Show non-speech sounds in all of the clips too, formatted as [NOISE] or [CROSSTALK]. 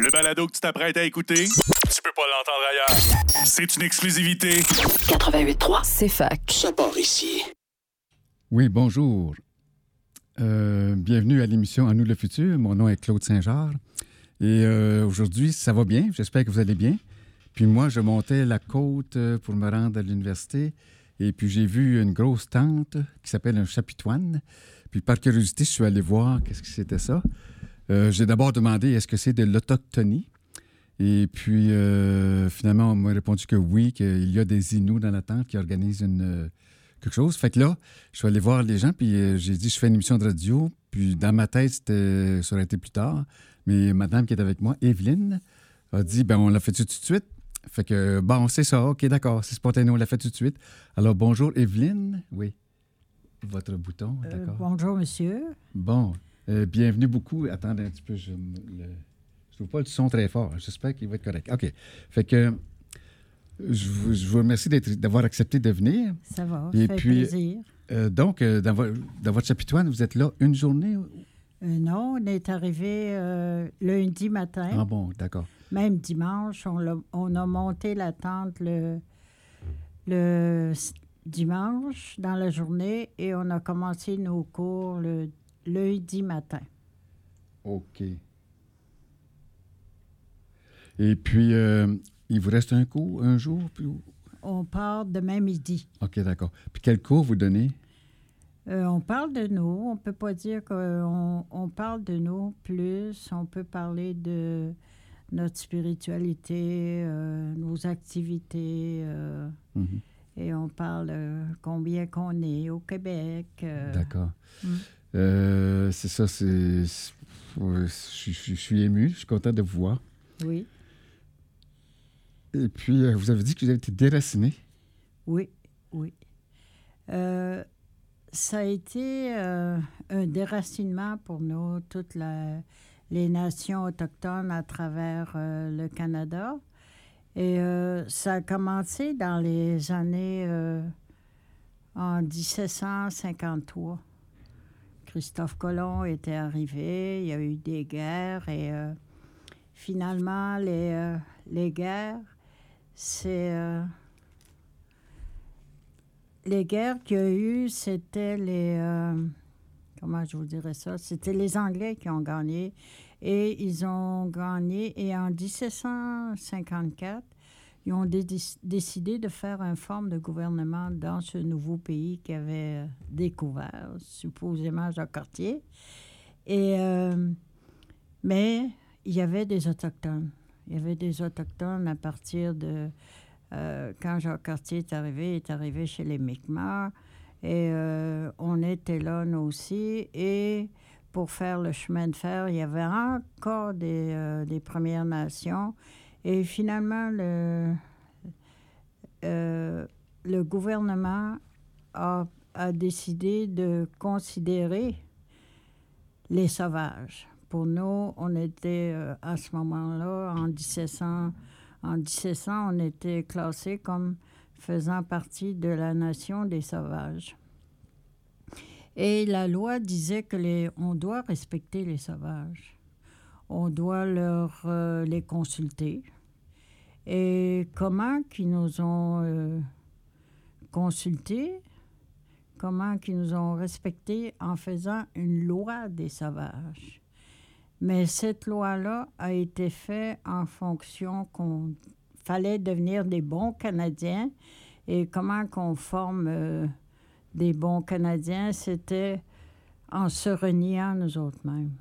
Le balado que tu t'apprêtes à écouter, tu peux pas l'entendre ailleurs. C'est une exclusivité. 88.3, c'est fac. Ça part ici. Oui, bonjour. Euh, bienvenue à l'émission À nous le futur. Mon nom est Claude Saint-Georges. Et euh, aujourd'hui, ça va bien. J'espère que vous allez bien. Puis moi, je montais la côte euh, pour me rendre à l'université. Et puis j'ai vu une grosse tente qui s'appelle un chapitoine. Puis par curiosité, je suis allé voir qu'est-ce que c'était ça. Euh, j'ai d'abord demandé est-ce que c'est de l'autochtonie? Et puis euh, finalement, on m'a répondu que oui, qu'il y a des Inuits dans la tente qui organisent une, euh, quelque chose. Fait que là, je suis allé voir les gens, puis j'ai dit je fais une émission de radio. Puis dans ma tête, c'était, ça aurait été plus tard. Mais madame qui est avec moi, Evelyne, a dit ben on l'a fait tout de suite. Fait que, bon, c'est ça, OK, d'accord, c'est spontané, on l'a fait tout de suite. Alors, bonjour, Evelyne. Oui. Votre bouton, Euh, d'accord. bonjour, monsieur. Bon, euh, bienvenue beaucoup. Attendez un petit peu, je ne trouve pas le son très fort. J'espère qu'il va être correct. OK. Fait que je vous, je vous remercie d'avoir accepté de venir. Ça va, Et fait puis- plaisir. Euh, donc, euh, dans, vo- dans votre chapitoine, vous êtes là une journée? Non, on est arrivé lundi matin, Ah bon, d'accord. même dimanche. On, a monté la tente le, le dimanche dans la journée et on a commencé nos cours le lundi matin. OK. Et puis, euh, il vous reste un cours, un jour? Puis... On part demain midi. OK, d'accord. Puis quel cours vous donnez? Euh, on parle de nous. On peut pas dire qu'on on parle de nous plus. On peut parler de notre spiritualité, euh, nos activités. Mhm. et on parle combien qu'on est au Québec. D'accord. Mm. Euh, c'est ça, c'est. ouais, Je je- je suis ému, je suis content de vous voir. oui, Et puis, euh, vous avez dit que vous avez été déraciné. oui, oui. Euh, ça a été un déracinement pour nous, toutes la- les nations autochtones à travers le Canada. Et ça a commencé dans les années en 1753. Christophe Colomb était arrivé, il y a eu des guerres et euh, finalement, les, euh, les guerres, c'est. euh, les guerres qu'il y a eu, c'était les. comment je vous dirais ça? C'était les Anglais qui ont gagné. Et ils ont gagné. Et en 1754, ils ont dé- décidé de faire une forme de gouvernement dans ce nouveau pays qu'ils avaient euh, découvert, supposément Jacques Cartier. Euh, mais il y avait des Autochtones. Il y avait des Autochtones à partir de. euh, quand Jacques Cartier est arrivé, il est arrivé chez les Mi'kmaq. Et on était là, nous aussi. Et pour faire le chemin de fer, il y avait encore des, des Premières Nations. Et finalement, le, euh, gouvernement a, a décidé de considérer les sauvages. Pour nous, on était euh, à ce moment-là, en 1700, en 1700, on était classé comme faisant partie de la nation des sauvages. Et la loi disait que les, on doit respecter les sauvages. On doit leur euh, les consulter. Et comment qu'ils nous ont euh, consultés, comment qu'ils nous ont respectés en faisant une loi des sauvages? Mais cette loi-là a été faite en fonction qu'on fallait devenir des bons Canadiens. Et comment qu'on forme euh, des bons Canadiens, c'était en se reniant nous autres mêmes.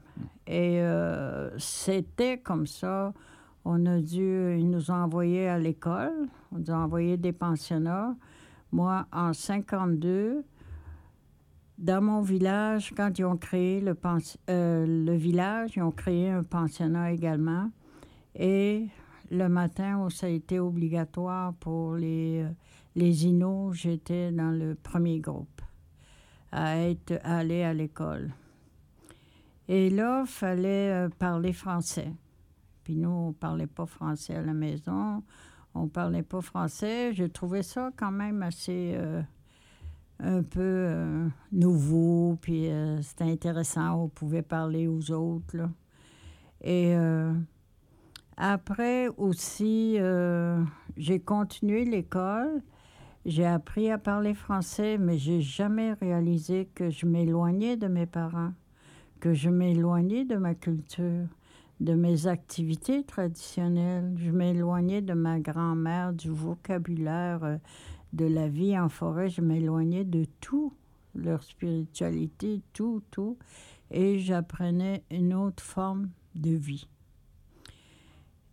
Et euh, c'était comme ça. On a dû, ils nous ont envoyés à l'école, on nous a envoyé des pensionnats. Moi, en 52, dans mon village, quand ils ont créé le, euh, le village, ils ont créé un pensionnat également. Et le matin, où ça a été obligatoire pour les, euh, les Inuits, j'étais dans le premier groupe à, être, à aller à l'école. Et là, il fallait euh, parler français. Puis nous, on ne parlait pas français à la maison. On ne parlait pas français. Je trouvais ça quand même assez euh, un peu euh, nouveau. Puis c'était intéressant. On pouvait parler aux autres. Et Après aussi, j'ai continué l'école. J'ai appris à parler français, mais j'ai jamais réalisé que je m'éloignais de mes parents, que je m'éloignais de ma culture, de mes activités traditionnelles. Je m'éloignais de ma grand-mère, du vocabulaire, euh, de la vie en forêt. Je m'éloignais de tout, leur spiritualité, tout, tout. Et j'apprenais une autre forme de vie.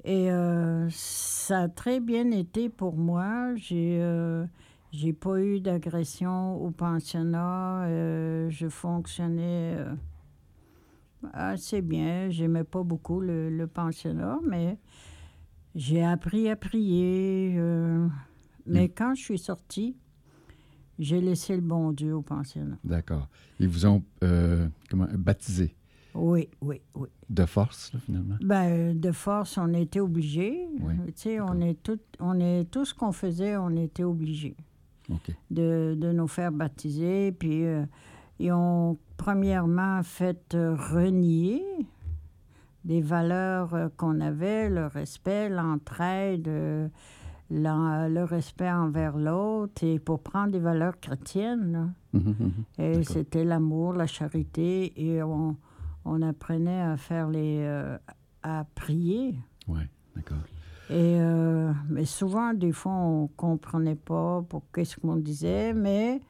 Et euh, ça a très bien été pour moi. J'ai euh, j'ai pas eu d'agression au pensionnat. Euh, je fonctionnais assez bien. J'aimais pas beaucoup le, le pensionnat, mais j'ai appris à prier. euh, mais quand je suis sortie, j'ai laissé le bon Dieu au pensionnat. D'accord. Ils vous ont euh, comment, baptisé? Oui, oui, oui. de force, là, finalement? Ben, de force, on était obligés. Oui, Tu sais, on est tout, on est tout ce qu'on faisait, on était obligés. De, de nous faire baptiser. Puis euh, ils ont premièrement fait euh, renier des valeurs euh, qu'on avait, le respect, l'entraide, euh, le respect envers l'autre, et pour prendre des valeurs chrétiennes. là. Mhm, mhm. Et c'était l'amour, la charité, et on, on apprenait à faire les... euh, à prier. Oui, d'accord. Et, euh, mais souvent, des fois, on ne comprenait pas pour qu'est-ce qu'on disait, mais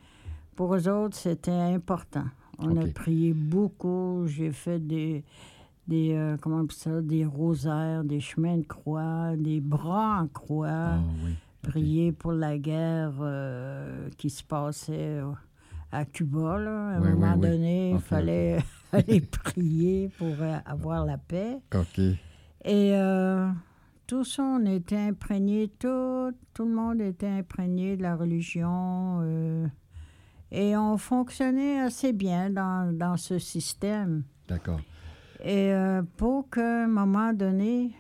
pour eux autres, c'était important. On a prié beaucoup. J'ai fait des, des euh, comment on appelle ça, des rosaires, des chemins de croix, des bras en croix. Ah oui. Prier pour la guerre euh, qui se passait à Cuba. Là. À un Oui, moment oui. donné, il fallait [LAUGHS] aller prier pour euh, avoir la paix. OK. Et euh, tout ça, on était imprégné, tout, tout le monde était imprégné de la religion. Et on fonctionnait assez bien dans, dans ce système. D'accord. Et euh, pour qu'à un moment donné,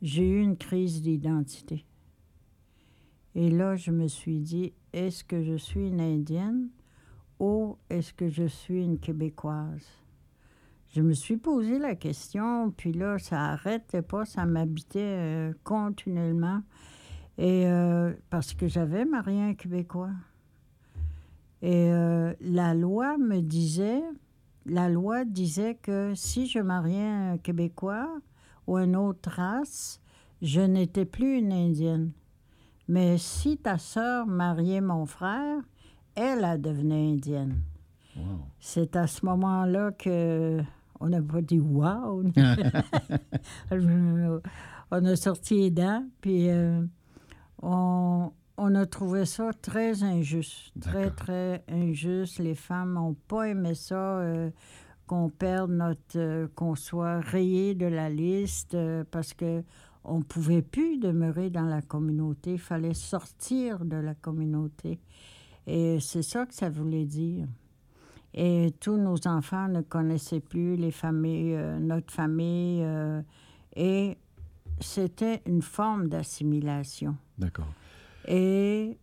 j'ai eu une crise d'identité. Et là, je me suis dit, est-ce que je suis une Indienne ou est-ce que je suis une Québécoise? Je me suis posé la question, puis là, ça n'arrêtait pas, ça m'habitait euh, continuellement. Et euh, parce que j'avais marié un Québécois. Et euh, la loi me disait, la loi disait que si je mariais un Québécois ou une autre race, je n'étais plus une Indienne. Mais si ta sœur mariait mon frère, elle, a devenait indienne. Wow. C'est à ce moment-là que on n'a pas dit wow. [LAUGHS] [LAUGHS] on a sorti les dents, puis euh, on, on a trouvé ça très injuste. Très, très injuste. Les femmes n'ont pas aimé ça, euh, qu'on perde notre. euh, qu'on soit rayé de la liste, euh, parce que on ne pouvait plus demeurer dans la communauté. Il fallait sortir de la communauté. Et c'est ça que ça voulait dire. Et tous nos enfants ne connaissaient plus les familles, notre famille. et c'était une forme d'assimilation. D'accord. Et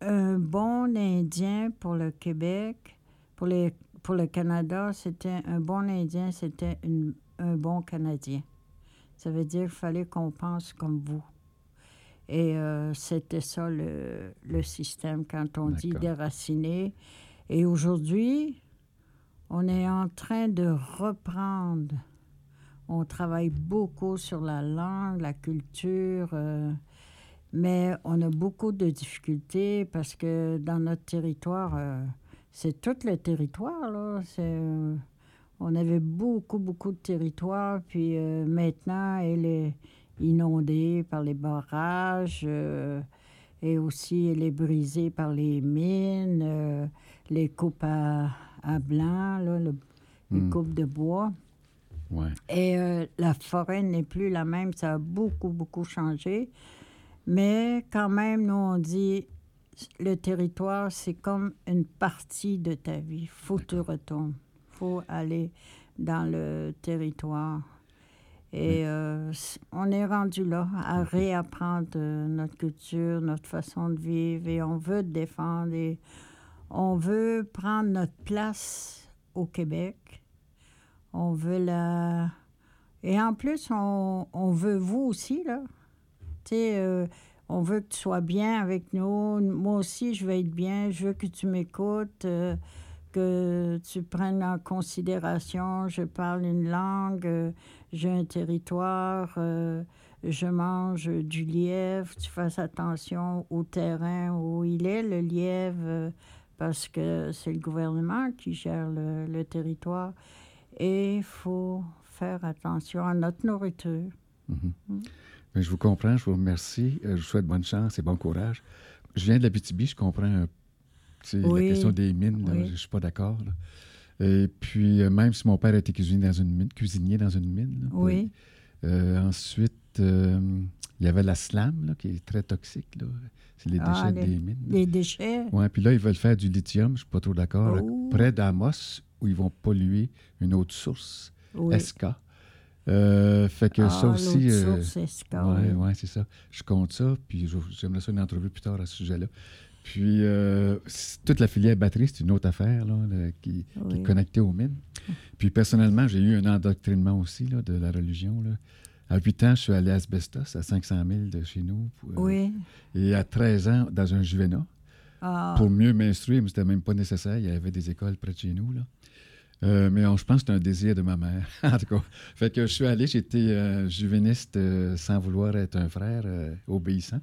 un bon Indien pour le Québec, pour, les, pour le Canada, c'était un bon Indien, c'était un bon Canadien. Ça veut dire qu'il fallait qu'on pense comme vous. Et euh, c'était ça le, le système quand on dit déraciner. Et aujourd'hui, on est en train de reprendre. On travaille beaucoup sur la langue, la culture, euh, mais on a beaucoup de difficultés parce que dans notre territoire, euh, c'est tout le territoire, là. Euh, on avait beaucoup, beaucoup de territoire, puis euh, maintenant, elle est inondée par les barrages euh, et aussi elle est brisée par les mines, les coupes à, à blanc, là, le- les Hmm. coupes de bois. Ouais. Et la forêt n'est plus la même, ça a beaucoup, beaucoup changé. Mais quand même, nous, on dit, le territoire, c'est comme une partie de ta vie. faut que tu retournes. faut aller dans le territoire. Et euh, on est rendu là à réapprendre euh, notre culture, notre façon de vivre, et on veut défendre et on veut prendre notre place au Québec. On veut la... Et en plus, on, on veut vous aussi, là. Tu sais, euh, on veut que tu sois bien avec nous. Moi aussi, je veux être bien. Je veux que tu m'écoutes, euh, que tu prennes en considération. Je parle une langue, euh, j'ai un territoire, je mange du lièvre. Tu fasses attention au terrain où il est, le lièvre, parce que c'est le gouvernement qui gère le, le territoire. Et il faut faire attention à notre nourriture. Je vous comprends, je vous remercie. Euh, je vous souhaite bonne chance et bon courage. Je viens de la BTB, je comprends euh, tu sais, Oui. la question des mines, là, Oui. je ne suis pas d'accord. Et puis, euh, même si mon père était cuisinier dans une mine, cuisinier dans une mine. là, Oui. euh, ensuite, euh, il y avait la slam, là, qui est très toxique. là. C'est les déchets Ah, les- des mines. Les déchets. Ouais, puis là, ils veulent faire du lithium, je ne suis pas trop d'accord, Oh. près d'Amos, où ils vont polluer une autre source, Oui. SK. Euh, fait que Ah, ça aussi. euh, oui, ouais, c'est ça. Je compte ça, puis j'aimerais ça une entrevue plus tard à ce sujet-là. Puis, euh, toute la filière batterie, c'est une autre affaire là, là, qui, qui est connectée aux mines. Puis, personnellement, j'ai eu un endoctrinement aussi là, de la religion. Là. À 8 ans, je suis allé à Asbestos, à 500 000 de chez nous. pour- euh, Oui. Et à 13 ans, dans un juvénat, Ah, pour mieux m'instruire, mais c'était même pas nécessaire. Il y avait des écoles près de chez nous. Là. Euh, mais on- je pense que c'était un désir de ma mère. [LAUGHS] en tout cas. Fait que je suis allé, j'étais euh, juvéniste euh, sans vouloir être un frère obéissant.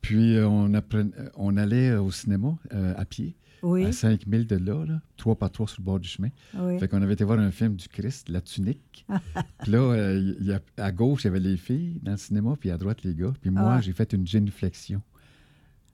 Puis on, appren- on allait au cinéma à pied, oui. à 5000 de là, là, trois par trois sur le bord du chemin. oui. Fait qu'on avait été voir un film du Christ, La Tunique. [LAUGHS] puis là, euh, y a- à gauche, il y avait les filles dans le cinéma, puis à droite, les gars. Puis moi, Ah. j'ai fait une génuflexion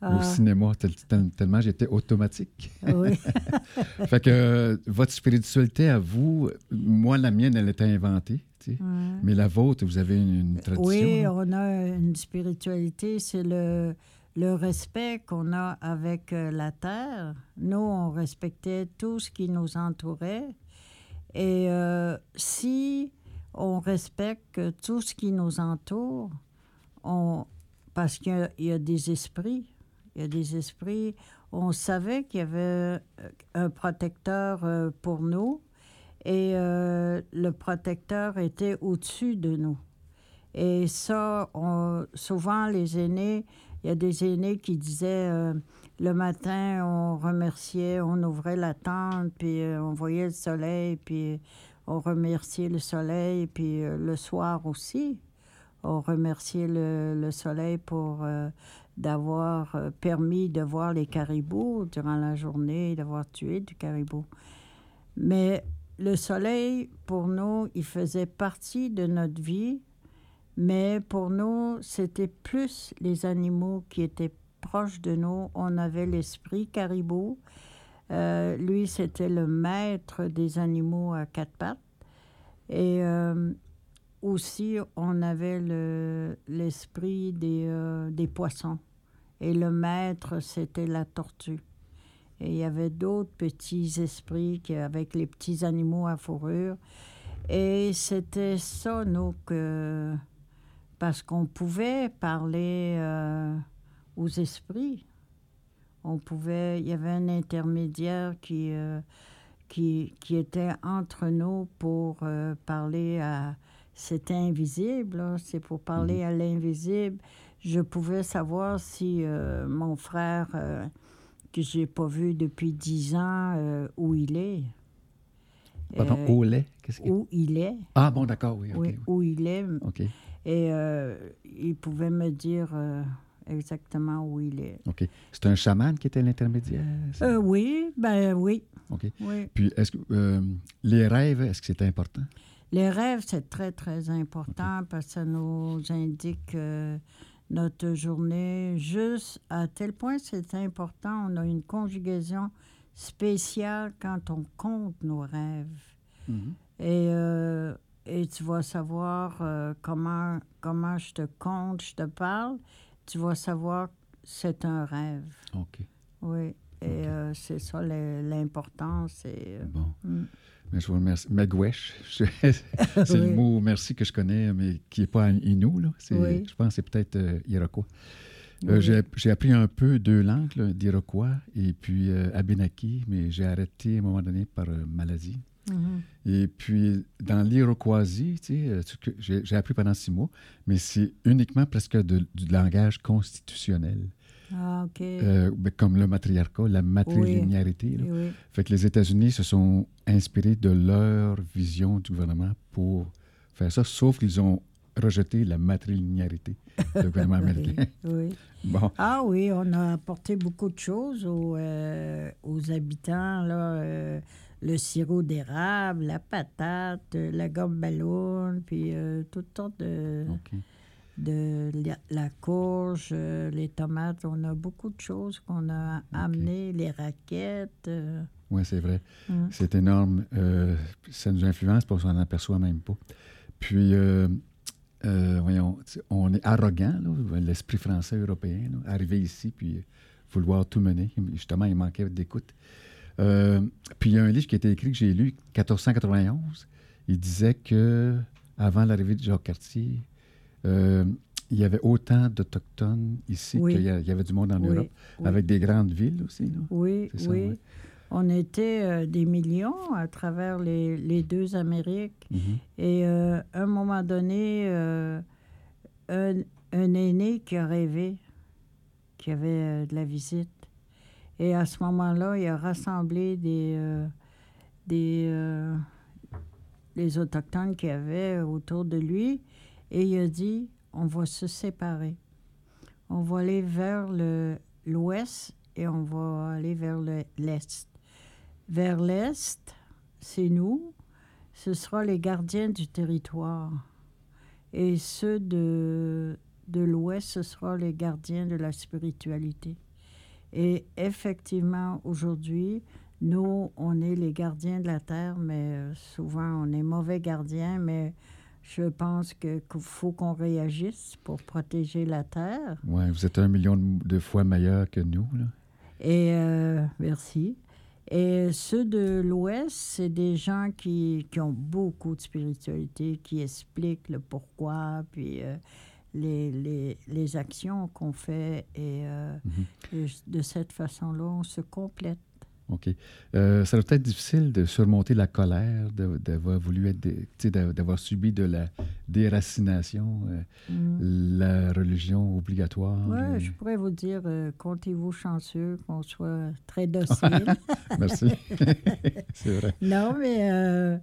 au Ah, cinéma, tel- tel- tellement j'étais automatique. oui. [LAUGHS] Fait que euh, votre spiritualité à vous, moi, la mienne, elle était inventée, tu sais. Ouais. Mais la vôtre, vous avez une, une tradition. Oui, là? on a une spiritualité, c'est le, le respect qu'on a avec euh, la terre. Nous, on respectait tout ce qui nous entourait. Et euh, si on respecte tout ce qui nous entoure, on, parce qu'il y, a des esprits, il y a des esprits, on savait qu'il y avait euh, un protecteur euh, pour nous et euh, le protecteur était au-dessus de nous. Et ça, on- souvent, les aînés, il y a des aînés qui disaient le matin, on remerciait, on ouvrait la tente, puis on voyait le soleil, puis on remerciait le soleil, puis le soir aussi, on remerciait le, le soleil pour d'avoir euh, permis de voir les caribous durant la journée, d'avoir tué du caribou. Mais le soleil, pour nous, il faisait partie de notre vie, mais pour nous, c'était plus les animaux qui étaient proches de nous. On avait l'esprit caribou. Euh, lui, c'était le maître des animaux à quatre pattes. Et euh, aussi, on avait le- l'esprit des, des poissons. Et le maître, c'était la tortue. Et il y avait d'autres petits esprits qui, avec les petits animaux à fourrure. Et c'était ça, nous, que... Parce qu'on pouvait parler euh, aux esprits. On pouvait... Il y avait un intermédiaire qui, euh, qui, qui était entre nous pour euh, parler à... C'était invisible, là. c'est pour parler à l'invisible. Je pouvais savoir si euh, mon frère, euh, que j'ai pas vu depuis dix ans, euh, où il est. Pardon, Euh, au lait? Qu'est-ce que... où il est. Ah, bon, d'accord, oui. Oui, où il est. OK, Et il pouvait me dire exactement où il est. OK. C'est un chaman qui était l'intermédiaire? oui, ben oui. OK. oui. Puis, est-ce que les rêves, est-ce que c'est important? Les rêves, c'est très, très important parce que ça nous indique notre journée. Juste à tel point, c'est important. On a une conjugaison spéciale quand on compte nos rêves. Et, euh, et tu vas savoir euh, comment, comment je te compte, je te parle. Tu vas savoir que c'est un rêve. OK. Oui. Et euh, c'est ça l'importance. Bon. Mm. Mais je vous remercie. Megwesh, je- [LAUGHS] c'est le mot merci que je connais, mais qui n'est pas Inou. Là. Oui. Je pense que c'est peut-être euh, Iroquois. Euh, Oui. j'ai, appris un peu deux langues, d'Iroquois et puis euh, Abenaki, mais j'ai arrêté à un moment donné par euh, maladie. Mhm. Et puis, dans l'iroquoisie, tu sais, j'ai j'ai appris pendant six mois, mais c'est uniquement presque de- du langage constitutionnel, Ah, OK. euh, ben, comme le matriarcat, la matrilinéarité. là. Oui, oui. Fait que les États-Unis se sont inspirés de leur vision du gouvernement pour faire ça, sauf qu'ils ont rejeté la matrilinéarité, le gouvernement [LAUGHS] américain. oui. Bon, Ah oui, on a apporté beaucoup de choses aux, euh, aux habitants, là, euh, le sirop d'érable, la patate, la gomme ballon, puis euh, toutes sortes de, OK. De la, courge, euh, les tomates. On a beaucoup de choses qu'on a amenées, les raquettes. euh, Oui, c'est vrai. Hum. C'est énorme. Euh, ça nous influence parce qu'on n'en aperçoit même pas. Puis, euh, euh, voyons, on est arrogant, là, l'esprit français européen, là, arriver ici puis vouloir tout mener. Justement, il manquait d'écoute. Euh, puis, il y a un livre qui a été écrit que j'ai lu, 1491. Il disait que avant l'arrivée de Jacques Cartier, euh, il y avait autant d'Autochtones ici Oui. qu'il y avait du monde en Oui, Europe, oui. avec des grandes villes aussi. là. Oui, ça, oui. ouais. On était euh, des millions à travers les, les deux Amériques. Mhm. Et euh, à un moment donné, euh, un, un aîné qui a rêvé qu'il y avait de la visite. Et à ce moment-là, il a rassemblé des, des, les Autochtones qu'il y avait autour de lui et il a dit, on va se séparer. On va aller vers l'ouest et on va aller vers le- l'est. Vers l'est, c'est nous, ce sera les gardiens du territoire. Et ceux de, de l'Ouest, ce sera les gardiens de la spiritualité. Et effectivement, aujourd'hui, nous, on est les gardiens de la terre, mais souvent, on est mauvais gardiens, mais je pense qu'il faut qu'on réagisse pour protéger la terre. Ouais, vous êtes un million de, fois meilleur que nous. Là. Et euh, merci. Et ceux de l'Ouest, c'est des gens qui, qui ont beaucoup de spiritualité, qui expliquent le pourquoi, puis euh, les, les, les actions qu'on fait. Et, euh, et de cette façon-là, on se complète. OK. Euh, ça doit être difficile de surmonter la colère, d'avoir voulu être, d'avoir subi de la déracination, euh, la religion obligatoire. Oui, euh, je pourrais vous dire, euh, comptez-vous chanceux qu'on soit très docile. [LAUGHS] Merci. [LAUGHS] c'est vrai. Non, mais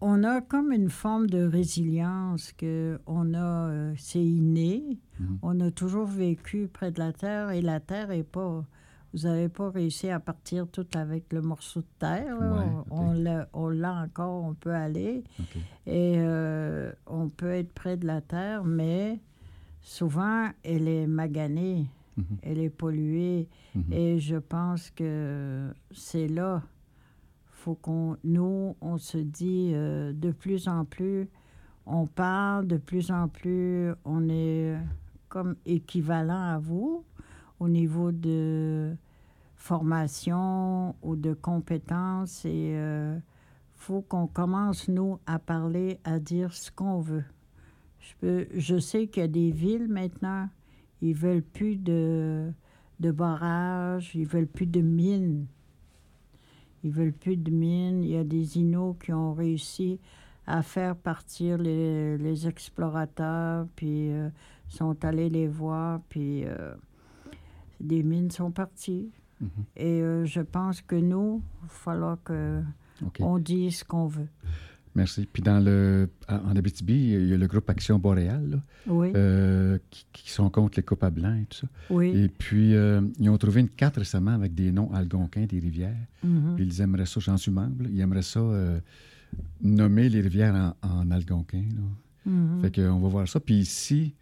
on a comme une forme de résilience que on a, c'est inné. Mhm. On a toujours vécu près de la terre et la terre est pas. Vous n'avez pas réussi à partir tout avec le morceau de terre. Ouais, on, ok. on l'a- encore, on peut aller et euh, on peut être près de la terre, mais souvent elle est maganée, Mhm. elle est polluée. Mhm. Et je pense que c'est là, faut qu'on, nous, on se dit euh, de plus en plus, on parle de plus en plus, on est comme équivalent à vous au niveau de formation ou de compétences et euh, faut qu'on commence, nous, à parler, à dire ce qu'on veut. Je, peux, je sais qu'il y a des villes maintenant, ils veulent plus de, de barrages, ils veulent plus de mines. Ils veulent plus de mines. Il y a des Inuits qui ont réussi à faire partir les, les explorateurs, puis euh, sont allés les voir, puis euh, des mines sont parties. Mhm. Et euh, je pense que nous, il va falloir que OK. on dise ce qu'on veut. Merci. Puis dans le, en Abitibi, il y a le groupe Action Boréal, là, Oui, euh, qui, qui sont contre les coupes à blanc et tout ça. oui. Et puis, euh, ils ont trouvé une carte récemment avec des noms algonquins des rivières. mhm. Puis ils aimeraient ça, j'en suis membre, ils aimeraient ça euh, nommer les rivières en, en algonquin. là. Mhm. Fait qu'on va voir ça. Puis ici,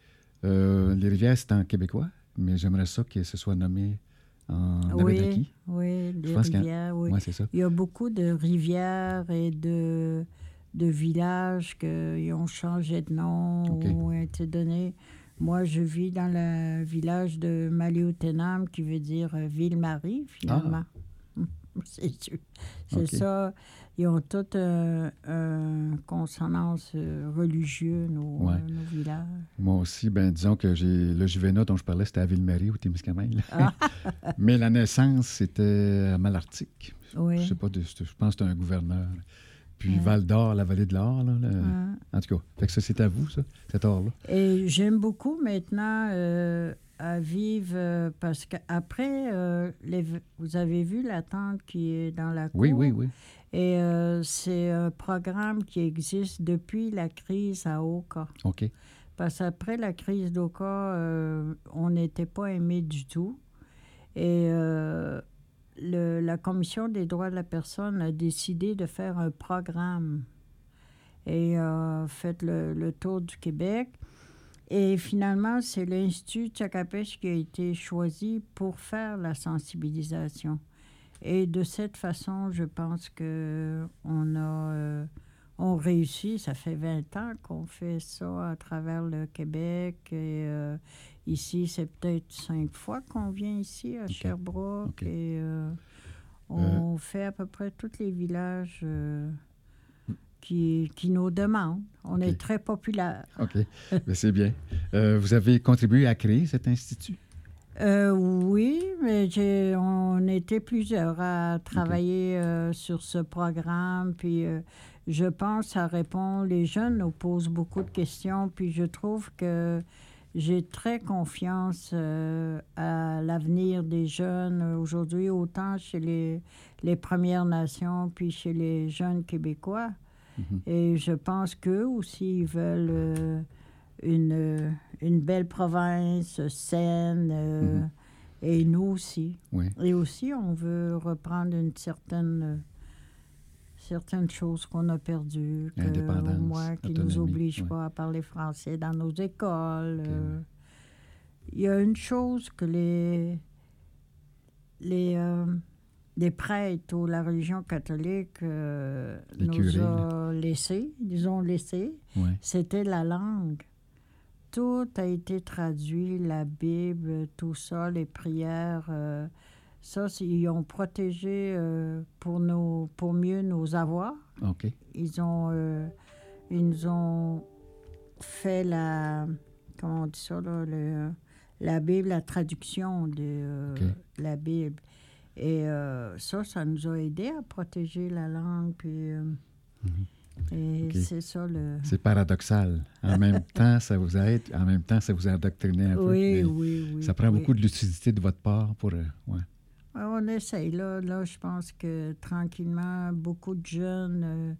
euh, les rivières, c'est en québécois, mais j'aimerais ça que ce soit nommé oui, oui, des a- rivières, oui. Ouais, c'est ça. Il y a beaucoup de rivières et de, de villages qui ont changé de nom OK. ou ont été donnés. Moi, je vis dans le village de Maliotenam, qui veut dire euh, Ville-Marie, finalement. [LAUGHS] C'est sûr. C'est Ah. OK. ça. Ils ont toutes euh, consonance euh, religieux, nos, Ouais. euh, nos villages. Moi aussi, ben disons que j'ai le Juvénat dont je parlais, c'était à Ville-Marie, au Témiscamingue. Ah. [LAUGHS] mais la naissance, c'était à Malartic. Oui. Je sais pas, de- je pense que c'était un gouverneur puis Ouais. Val d'Or, la vallée de l'Or. là, Ouais. En tout cas, fait que ça, c'est à vous, ça, cet or-là. Et j'aime beaucoup maintenant euh, à vivre euh, parce qu'après, euh, vous avez vu la tente qui est dans la cour. Oui, oui, oui. Et euh, c'est un programme qui existe depuis la crise à Oka. OK. Parce qu'après la crise d'Oka, on n'était pas aimé du tout. Et le- la Commission des droits de la personne a décidé de faire un programme et a fait le, le tour du Québec. Et finalement, c'est l'Institut Tchakapèche qui a été choisi pour faire la sensibilisation. Et de cette façon, je pense que on a euh, on réussit. Ça fait 20 ans qu'on fait ça à travers le Québec. Et euh, ici, c'est peut-être cinq fois qu'on vient ici à Sherbrooke. OK. Et euh, on fait à peu près tous les villages euh, qui, qui nous demandent. On est très populaire. OK. Ben, c'est bien. Euh, vous avez contribué à créer cet institut? Euh, oui, mais on était plusieurs à travailler euh, sur ce programme. Puis euh, je pense que ça répond. Les jeunes nous posent beaucoup de questions. Puis je trouve que j'ai très confiance à l'avenir des jeunes aujourd'hui, autant chez les, les Premières Nations puis chez les jeunes Québécois. Et je pense qu'eux aussi, ils veulent euh, une, euh, une belle province saine. euh, Et nous aussi. Oui. Et aussi, on veut reprendre une certaine, euh, certaines choses qu'on a perdues. que, moins, qui ne nous obligent pas à parler français dans nos écoles. Il y a une chose que les, les, les prêtres ou la religion catholique euh, Les nous curés, a laissé, ils ont laissé, c'était la langue. Tout a été traduit, la Bible, tout ça, les prières. euh, ça, ils ont protégé euh, pour, nos, pour mieux nos avoirs. OK. Ils ont, ils nous ont fait la, comment on dit ça, là, le- la Bible, la traduction de la Bible. Et euh, ça, ça nous a aidé à protéger la langue. Puis, euh, et Mhm. OK. c'est ça le... C'est paradoxal. En même [LAUGHS] temps, ça vous aide, en même temps, ça vous a endoctriné un peu. Oui, mais oui, oui. Ça prend oui. beaucoup de lucidité de votre part pour. euh, ouais. Ouais, on essaye. Là, là, je pense que tranquillement, beaucoup de jeunes,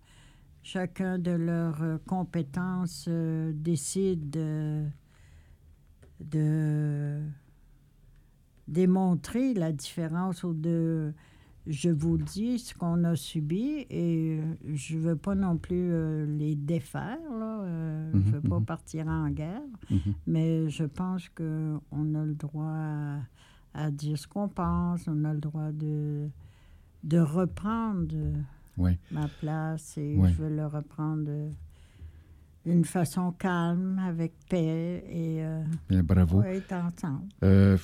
chacun de leurs compétences, décident de, de démontrer la différence ou de, je vous dis, ce qu'on a subi et je ne veux pas non plus euh, les défaire. Là, euh, je ne veux Mhm, pas mhm. partir en guerre. Mhm. Mais je pense qu'on a le droit à, à dire ce qu'on pense, on a le droit de, de reprendre Oui. ma place et je veux le reprendre d'une façon calme, avec paix et euh, Bien, bravo. ouais, être ensemble. Euh,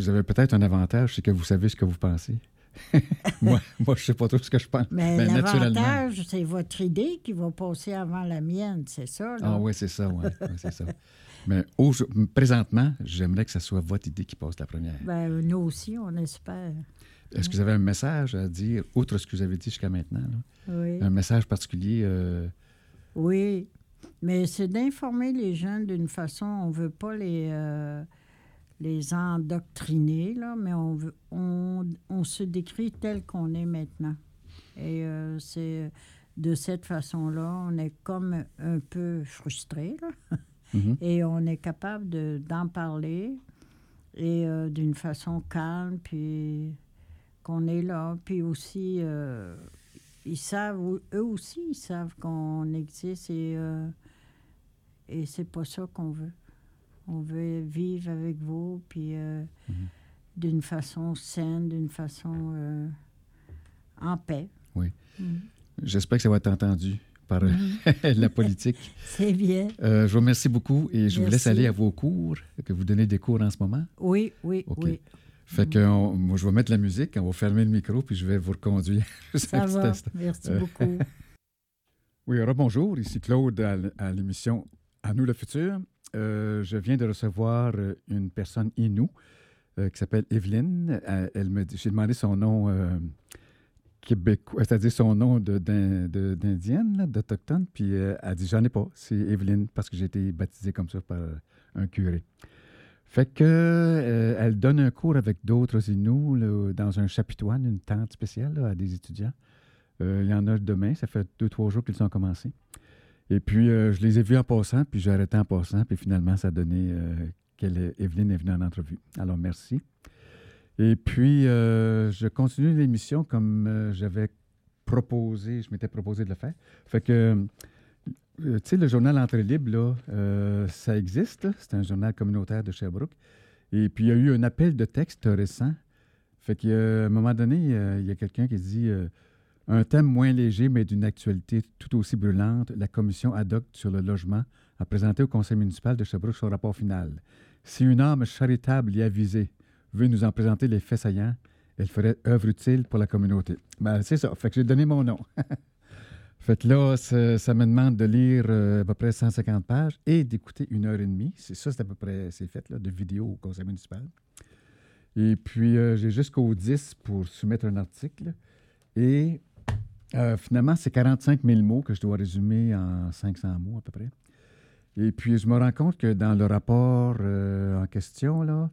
vous avez peut-être un avantage, c'est que vous savez ce que vous pensez. [LAUGHS] moi, moi, je sais pas trop ce que je pense. Mais Ben, l'avantage, c'est votre idée qui va passer avant la mienne, c'est ça. Là? Ah oui, c'est ça, oui. c'est ça. Mais présentement, j'aimerais que ce soit votre idée qui passe la première. Ben, nous aussi, on espère. Est-ce que vous avez un message à dire, outre ce que vous avez dit jusqu'à maintenant? là? Oui. Un message particulier? euh, Oui, mais c'est d'informer les jeunes d'une façon, on ne veut pas les, euh, les endoctriner, là, mais on, veut, on, on se décrit tel qu'on est maintenant. Et euh, c'est de cette façon-là, on est comme un peu frustré, [LAUGHS] mhm. et on est capable de- d'en parler, et euh, d'une façon calme, puis qu'on est là, puis aussi... euh, ils savent, eux aussi, ils savent qu'on existe et, et c'est pas ça qu'on veut. On veut vivre avec vous, puis euh, Mhm. d'une façon saine, d'une façon euh, en paix. Oui. Mhm. J'espère que ça va être entendu par euh, [LAUGHS] la politique. [LAUGHS] C'est bien. Euh, je vous remercie beaucoup et je vous laisse aller à vos cours, que vous donnez des cours en ce moment. Oui, oui, oui. Fait que on- moi, je vais mettre la musique, on va fermer le micro, puis je vais vous reconduire. [LAUGHS] Ça petit va. Merci beaucoup. Oui, bonjour, ici Claude à l'émission À nous le futur. Euh, je viens de recevoir euh, une personne inou euh, qui s'appelle Evelyne. Euh, elle me j'ai demandé son nom québécois, c'est-à-dire son nom d'indienne, d'autochtone, puis elle dit J'en ai pas, c'est Evelyne, parce que j'ai été baptisé comme ça par un curé. Fait que elle donne un cours avec d'autres Inuits dans un chapitoine, une tente spéciale à des étudiants. il y en a demain, ça fait deux, trois jours qu'ils ont commencé. Et puis, je les ai vus en passant, puis j'ai arrêté en passant, puis finalement, ça a donné qu'Evelyne est venue en entrevue. Alors, merci. Et puis, euh, je continue l'émission comme euh, j'avais proposé, je m'étais proposé de le faire. Fait que, euh, tu sais, le journal Entrée libre, là, ça existe. C'est un journal communautaire de Sherbrooke. Et puis, il y a eu un appel de texte récent. Fait qu'à un moment donné, il y a quelqu'un qui dit un thème moins léger, mais d'une actualité tout aussi brûlante. La commission ad hoc sur le logement a présenté au conseil municipal de Sherbrooke son rapport final. Si une âme charitable y a visé, veut nous en présenter les faits saillants, elle ferait œuvre utile pour la communauté. Ben, c'est ça. Fait que j'ai donné mon nom. [LAUGHS] fait que là, ça, me demande de lire euh, à peu près 150 pages et d'écouter une heure et demie. C'est ça, c'est à peu près, c'est fait, là, de vidéo au conseil municipal. Et puis, euh, j'ai jusqu'au 10 pour soumettre un article. Et euh, finalement, c'est 45 000 mots que je dois résumer en 500 mots à peu près. Et puis, je me rends compte que dans le rapport en question, là,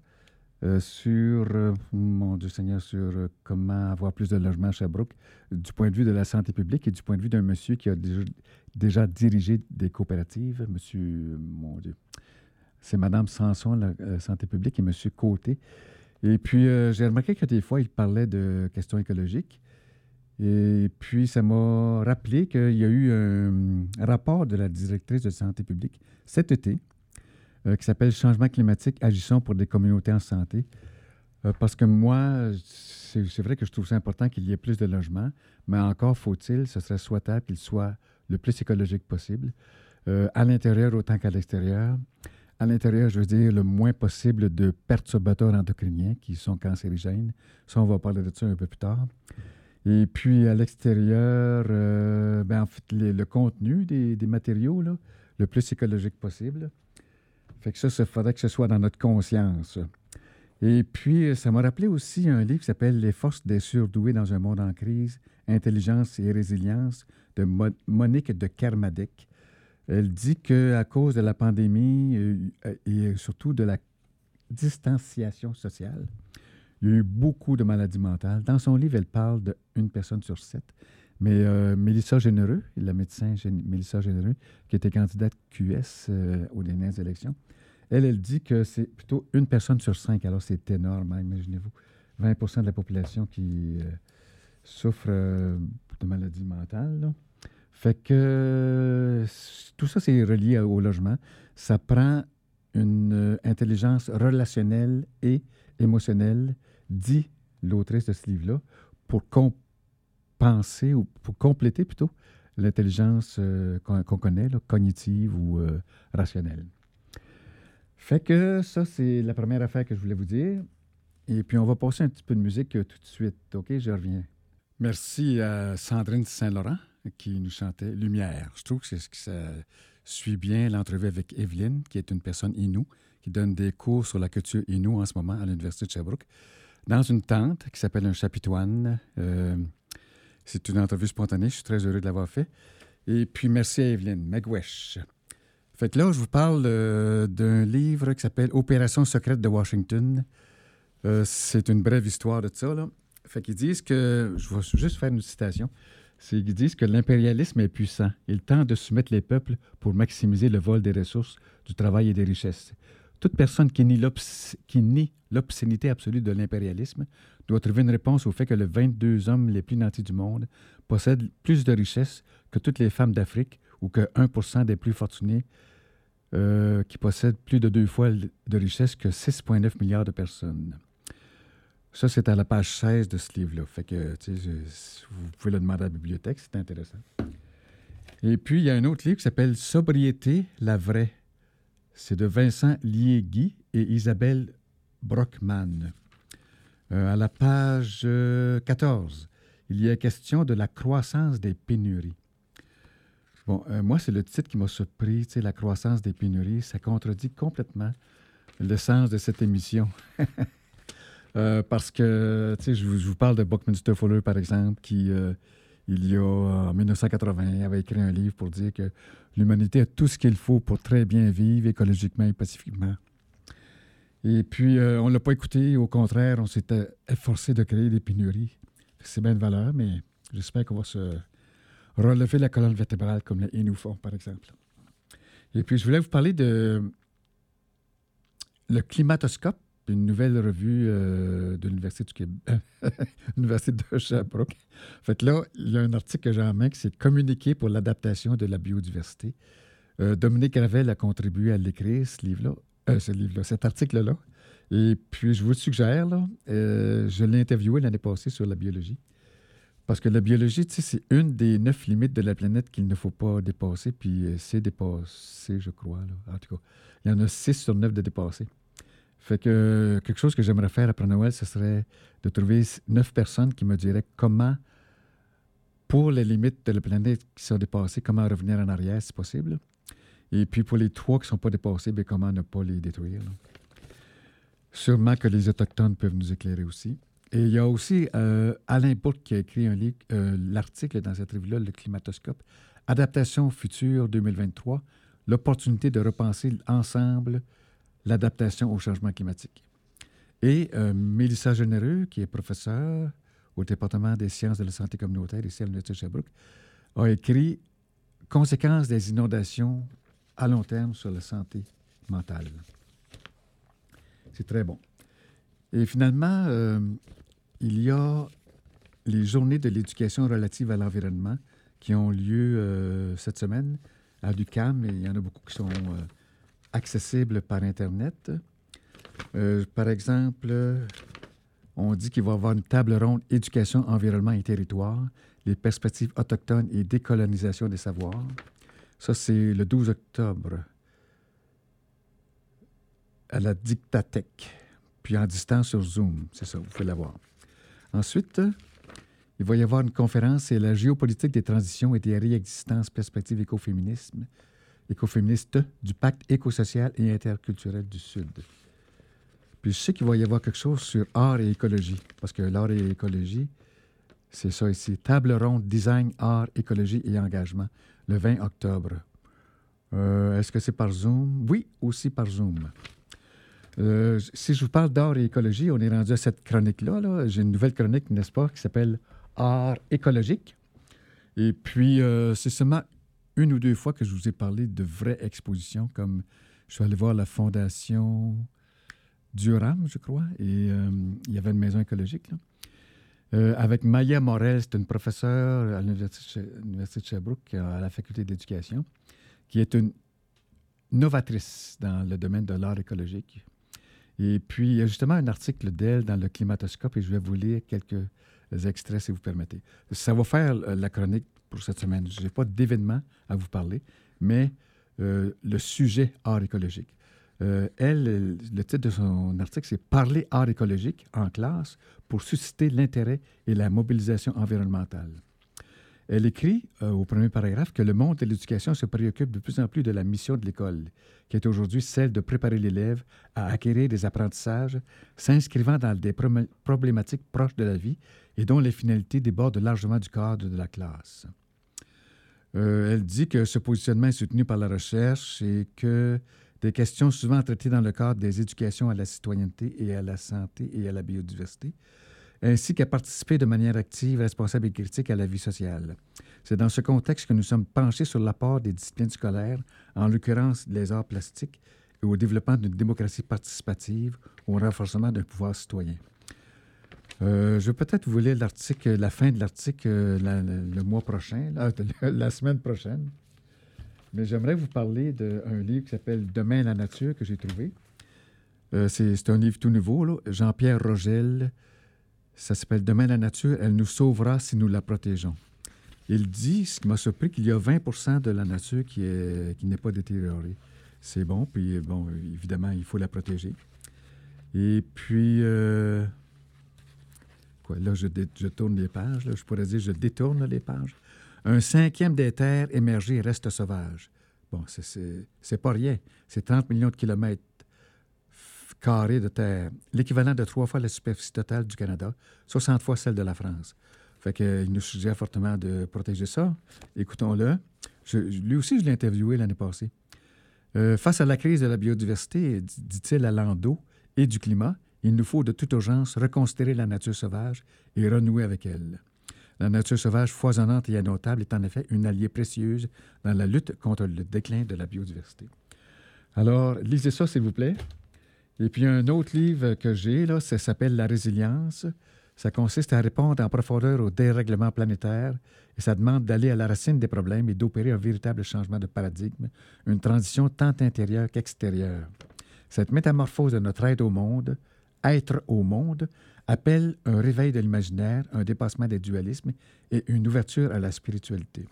euh, sur, euh, mon Dieu Seigneur, sur euh, comment avoir plus de logements à Sherbrooke, du point de vue de la santé publique et du point de vue d'un monsieur qui a déjà, dirigé des coopératives, monsieur, mon Dieu, c'est Madame Sanson, la santé publique, et monsieur Côté. Et puis, j'ai remarqué que des fois, il parlait de questions écologiques. Et puis, ça m'a rappelé qu'il y a eu un rapport de la directrice de santé publique cet été, euh, qui s'appelle Changement climatique, agissons pour des communautés en santé. Euh, parce que moi, c'est vrai que je trouve ça important qu'il y ait plus de logements, mais encore faut-il, ce serait souhaitable qu'il soit le plus écologique possible, euh, à l'intérieur autant qu'à l'extérieur. À l'intérieur, je veux dire, le moins possible de perturbateurs endocriniens qui sont cancérigènes. Ça, on va parler de ça un peu plus tard. Et puis, à l'extérieur, ben, en fait, le contenu des, des matériaux, là, le plus écologique possible. Fait que ça, il faudrait que ce soit dans notre conscience. Et puis, ça m'a rappelé aussi un livre qui s'appelle Les forces des surdoués dans un monde en crise, intelligence et résilience de Monique de Kermadec. Elle dit qu'à cause de la pandémie euh, et surtout de la distanciation sociale, il y a eu beaucoup de maladies mentales. Dans son livre, elle parle d'une personne sur sept. Mais euh, Mélissa Généreux, la médecin Mélissa Généreux, qui était candidate QS euh, aux dernières élections, elle, elle dit que c'est plutôt une personne sur cinq. Alors, c'est énorme, hein, imaginez-vous. 20% de la population qui euh, souffre euh, de maladies mentales. Fait que tout ça, c'est relié au logement. Ça prend une euh, intelligence relationnelle et émotionnelle, dit l'autrice de ce livre-là, pour compenser ou pour compléter plutôt l'intelligence qu'on connaît, cognitive ou rationnelle. Fait que ça, c'est la première affaire que je voulais vous dire. Et puis, on va passer un petit peu de musique euh, tout de suite. OK, je reviens. Merci à Sandrine Saint-Laurent qui nous chantait Lumière. Je trouve que c'est ce qui ça suit bien l'entrevue avec Evelyne, qui est une personne inou, qui donne des cours sur la culture inou en ce moment à l'Université de Sherbrooke, dans une tente qui s'appelle un chapitoine. Euh, c'est une entrevue spontanée. Je suis très heureux de l'avoir fait. Et puis, merci à Evelyne. Megwesh. Fait que là, je vous parle euh, d'un livre qui s'appelle Opération secrète de Washington. Euh, c'est une brève histoire de ça. Là. Fait qu'ils disent que, je vais juste faire une citation, c'est qu'ils disent que l'impérialisme est puissant. Il tente de soumettre les peuples pour maximiser le vol des ressources, du travail et des richesses. Toute personne qui nie l'obscénité absolue de l'impérialisme doit trouver une réponse au fait que les 22 hommes les plus nantis du monde possèdent plus de richesses que toutes les femmes d'Afrique ou que 1% des plus fortunés euh, qui possèdent plus de deux fois de richesse que 6,9 milliards de personnes. Ça, c'est à la page 16 de ce livre-là. Fait que, vous pouvez le demander à la bibliothèque, c'est intéressant. Et puis, il y a un autre livre qui s'appelle Sobriété, la vraie. C'est de Vincent Liegui et Isabelle Brockman. Euh, à la page 14, euh, il y a question de la croissance des pénuries. Bon, euh, moi, c'est le titre qui m'a surpris, tu sais, la croissance des pénuries. Ça contredit complètement le sens de cette émission. [LAUGHS] Euh, parce que, tu sais, je, vous- parle de Buckminster Fuller, par exemple, qui, euh, il y a, en 1980, avait écrit un livre pour dire que l'humanité a tout ce qu'il faut pour très bien vivre écologiquement et pacifiquement. Et puis, euh, on ne l'a pas écouté. Au contraire, on s'était efforcé de créer des pénuries. C'est bien de valeur, mais j'espère qu'on va se relever la colonne vertébrale comme les Inuits font, par exemple. Et puis, je voulais vous parler de le Climatoscope, une nouvelle revue euh, de l'Université du Québec, [LAUGHS] de Sherbrooke. Fait, là, il y a un article que j'ai en main qui c'est Communiqué pour l'adaptation de la biodiversité. Euh, Dominique Gravel a contribué à l'écrire, ce livre-là, euh, ce livre-là, cet article-là. Et puis, je vous suggère, je l'ai interviewé l'année passée sur la biologie. Parce que la biologie, c'est une des neuf limites de la planète qu'il ne faut pas dépasser, puis c'est dépassé, je crois. En tout cas, il y en a six sur neuf de dépassés. Fait que quelque chose que j'aimerais faire après Noël, ce serait de trouver neuf personnes qui me diraient comment, pour les limites de la planète qui sont dépassées, comment revenir en arrière si possible. Et puis pour les trois qui ne sont pas dépassés, bien, comment ne pas les détruire. Sûrement que les Autochtones peuvent nous éclairer aussi. Et il y a aussi euh, Alain Bourque qui a écrit un livre, euh, l'article dans cette revue-là, Le Climatoscope, Adaptation future 2023, l'opportunité de repenser ensemble l'adaptation au changement climatique. Et euh, Mélissa Généreux, qui est professeure au département des sciences de la santé communautaire ici à l'Université de Sherbrooke, a écrit Conséquences des inondations à long terme sur la santé mentale. C'est très bon. Et finalement, euh, il y a les journées de l'éducation relative à l'environnement qui ont lieu euh, cette semaine à l'UQAM. Et il y en a beaucoup qui sont accessibles par Internet. Euh, par exemple, on dit qu'il va y avoir une table ronde éducation, environnement et territoire, les perspectives autochtones et décolonisation des savoirs. Ça, c'est le 12 octobre à la Dictatech, puis en distance sur Zoom. C'est ça, vous pouvez l'avoir. Ensuite, il va y avoir une conférence, c'est la géopolitique des transitions et des réexistences perspectives écoféminisme, écoféministes du pacte écosocial et interculturel du Sud. Puis je sais qu'il va y avoir quelque chose sur art et écologie, parce que l'art et écologie, c'est ça ici. Table ronde, design, art, écologie et engagement, le 20 octobre. Euh, Est-ce que c'est par Zoom? Oui, aussi par Zoom. Euh, si je vous parle d'art et écologie, on est rendu à cette chronique-là. -là, J'ai une nouvelle chronique, n'est-ce pas, qui s'appelle Art écologique. Et puis, euh, c'est seulement une ou deux fois que je vous ai parlé de vraies expositions, comme je suis allé voir la Fondation Durham, je crois, et euh, il y avait une maison écologique. Là. Euh, avec Maya Morel, c'est une professeure à l'Université de Sherbrooke, à la faculté d'éducation, qui est une novatrice dans le domaine de l'art écologique. Et puis, il y a justement un article d'elle dans le Climatoscope et je vais vous lire quelques extraits, si vous permettez. Ça va faire euh, la chronique pour cette semaine. Je n'ai pas d'événement à vous parler, mais euh, le sujet art écologique. Euh, elle, le titre de son article, c'est Parler art écologique en classe pour susciter l'intérêt et la mobilisation environnementale. Elle écrit euh, au premier paragraphe que le monde de l'éducation se préoccupe de plus en plus de la mission de l'école, qui est aujourd'hui celle de préparer l'élève à acquérir des apprentissages s'inscrivant dans des problématiques proches de la vie et dont les finalités débordent largement du cadre de la classe. Euh, elle dit que ce positionnement est soutenu par la recherche et que des questions souvent traitées dans le cadre des éducations à la citoyenneté et à la santé et à la biodiversité, ainsi qu'à participer de manière active, responsable et critique à la vie sociale. C'est dans ce contexte que nous sommes penchés sur l'apport des disciplines scolaires, en l'occurrence les arts plastiques, et au développement d'une démocratie participative, au renforcement d'un pouvoir citoyen. Euh, je vais peut-être vous lire l'article, la fin de l'article euh, le mois prochain, [LAUGHS] la semaine prochaine. Mais j'aimerais vous parler d'un livre qui s'appelle Demain la nature que j'ai trouvé. Euh, c'est un livre tout nouveau. Jean-Pierre Rogel. Ça s'appelle Demain la nature, elle nous sauvera si nous la protégeons. Il dit, ce qui m'a surpris, qu'il y a 20% de la nature qui qui n'est pas détériorée. C'est bon, puis bon, évidemment, il faut la protéger. Et puis, euh, quoi, là, je, je tourne les pages, là, je pourrais dire, je détourne les pages. Un cinquième des terres émergées reste sauvage. Bon, c'est- c'est c'est pas rien. C'est 30 millions de kilomètres carrés de terre, l'équivalent de trois fois la superficie totale du Canada, 60 fois celle de la France. Fait qu'il nous suggère fortement de protéger ça. Écoutons-le. lui aussi, je l'ai interviewé l'année passée. Euh, face à la crise de la biodiversité, dit-il à Lando, et du climat, il nous faut de toute urgence reconsidérer la nature sauvage et renouer avec elle. La nature sauvage foisonnante et innotable est en effet une alliée précieuse dans la lutte contre le déclin de la biodiversité. Alors, lisez ça, s'il vous plaît. Et puis, un autre livre que j'ai, là, ça s'appelle La résilience. Ça consiste à répondre en profondeur au dérèglement planétaire et ça demande d'aller à la racine des problèmes et d'opérer un véritable changement de paradigme, une transition tant intérieure qu'extérieure. Cette métamorphose de notre aide au monde, être au monde, appelle un réveil de l'imaginaire, un dépassement des dualismes et une ouverture à la spiritualité.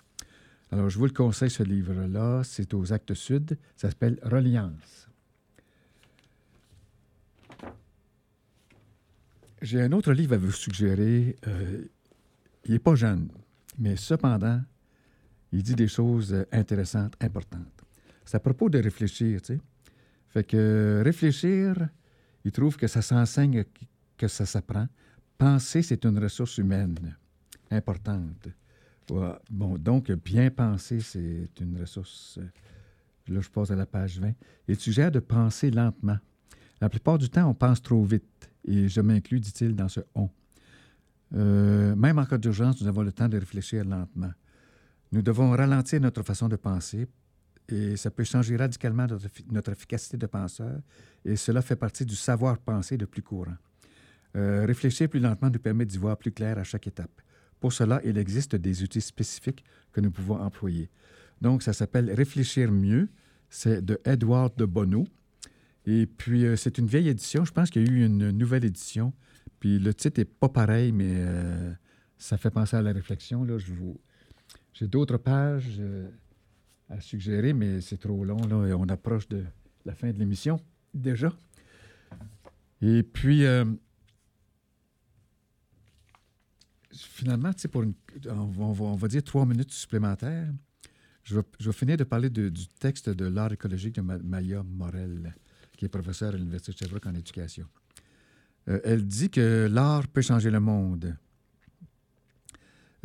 Alors, je vous le conseille, ce livre-là. C'est aux Actes Sud. Ça s'appelle Reliance. J'ai un autre livre à vous suggérer. Euh, il n'est pas jeune, mais cependant, il dit des choses intéressantes, importantes. C'est à propos de réfléchir, tu sais. Fait que réfléchir, il trouve que ça s'enseigne, que ça s'apprend. Penser, c'est une ressource humaine importante. Bon, donc, bien penser, c'est une ressource. Euh, là, je passe à la page 20. Il suggère de penser lentement. La plupart du temps, on pense trop vite. Et je m'inclus, dit-il, dans ce on. Euh, même en cas d'urgence, nous avons le temps de réfléchir lentement. Nous devons ralentir notre façon de penser et ça peut changer radicalement notre, efficacité de penseur et cela fait partie du savoir-penser le plus courant. Euh, réfléchir plus lentement nous permet d'y voir plus clair à chaque étape. Pour cela, il existe des outils spécifiques que nous pouvons employer. Donc, ça s'appelle Réfléchir mieux. C'est de Edward de Bonneau. Et puis, euh, c'est une vieille édition. Je pense qu'il y a eu une nouvelle édition. Puis, le titre n'est pas pareil, mais euh, ça fait penser à la réflexion. Là. J'ai d'autres pages euh, à suggérer, mais c'est trop long. Là, on approche de la fin de l'émission déjà. Et puis, finalement, pour on, va, dire trois minutes supplémentaires, je vais, finir de parler du texte de l'art écologique de Maya Morel, qui est professeure à l'Université de Sherbrooke en éducation. Euh, elle dit que l'art peut changer le monde.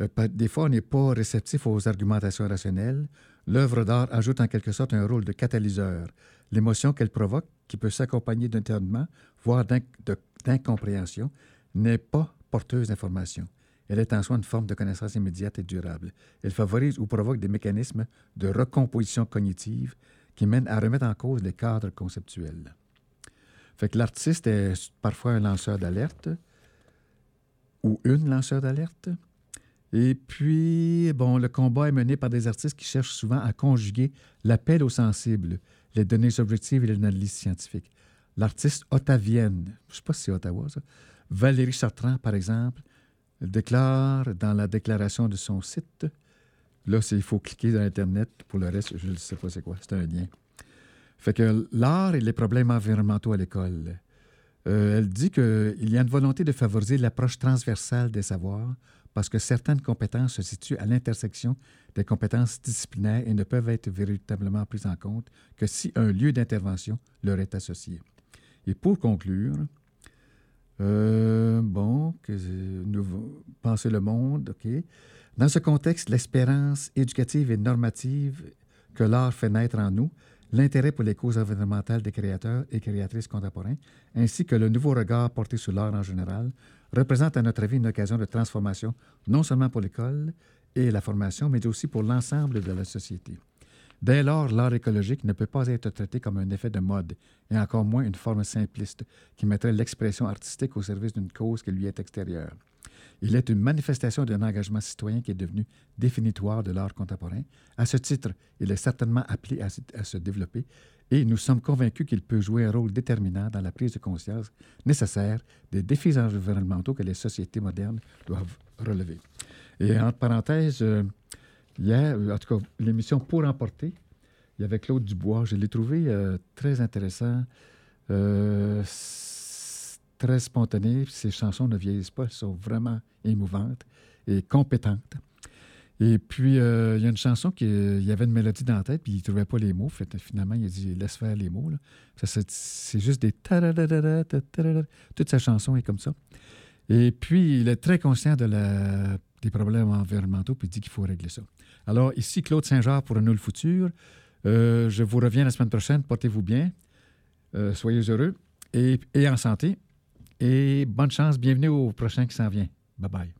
Euh, des fois, on n'est pas réceptif aux argumentations rationnelles. L'œuvre d'art ajoute en quelque sorte un rôle de catalyseur. L'émotion qu'elle provoque, qui peut s'accompagner d'étonnement, voire d'incompréhension, n'est pas porteuse d'information. Elle est en soi une forme de connaissance immédiate et durable. Elle favorise ou provoque des mécanismes de recomposition cognitive qui mènent à remettre en cause les cadres conceptuels. Fait que l'artiste est parfois un lanceur d'alerte ou une lanceur d'alerte. Et puis, bon, le combat est mené par des artistes qui cherchent souvent à conjuguer l'appel aux sensibles, les données objectives et l'analyse scientifique. L'artiste ottavienne, je ne sais pas si c'est Ottawa, Valérie Chartrand, par exemple, déclare dans la déclaration de son site, là, il faut cliquer dans Internet. Pour le reste, je ne sais pas c'est quoi, c'est un lien. Fait que l'art et les problèmes environnementaux à l'école. Euh, elle dit qu'il y a une volonté de favoriser l'approche transversale des savoirs parce que certaines compétences se situent à l'intersection des compétences disciplinaires et ne peuvent être véritablement prises en compte que si un lieu d'intervention leur est associé. Et pour conclure, euh, bon, que nous penser le monde, OK. Dans ce contexte, l'espérance éducative et normative que l'art fait naître en nous, l'intérêt pour les causes environnementales des créateurs et créatrices contemporains, ainsi que le nouveau regard porté sur l'art en général, représentent à notre avis une occasion de transformation, non seulement pour l'école et la formation, mais aussi pour l'ensemble de la société. Dès lors, l'art écologique ne peut pas être traité comme un effet de mode, et encore moins une forme simpliste qui mettrait l'expression artistique au service d'une cause qui lui est extérieure. Il est une manifestation d'un engagement citoyen qui est devenu définitoire de l'art contemporain. À ce titre, il est certainement appelé à, se développer et nous sommes convaincus qu'il peut jouer un rôle déterminant dans la prise de conscience nécessaire des défis environnementaux que les sociétés modernes doivent relever. Et entre parenthèses, euh, Hier, en tout cas, l'émission Pour emporter, il y avait Claude Dubois. Je l'ai trouvé euh, très intéressant, euh, très spontané. Ses chansons ne vieillissent pas, elles sont vraiment émouvantes et compétentes. Et puis, euh, il y a une chanson qui il avait une mélodie dans la tête, puis il ne trouvait pas les mots. Fait, finalement, il a dit laisse faire les mots. Là. Ça, c'est, juste des. Toute sa chanson est comme ça. Et puis, il est très conscient de la, des problèmes environnementaux, puis il dit qu'il faut régler ça. Alors, ici, Claude Saint-Jean pour un nul futur. Euh, je vous reviens la semaine prochaine. Portez-vous bien. Euh, soyez heureux et en santé. Et bonne chance. Bienvenue au prochain qui s'en vient. Bye bye.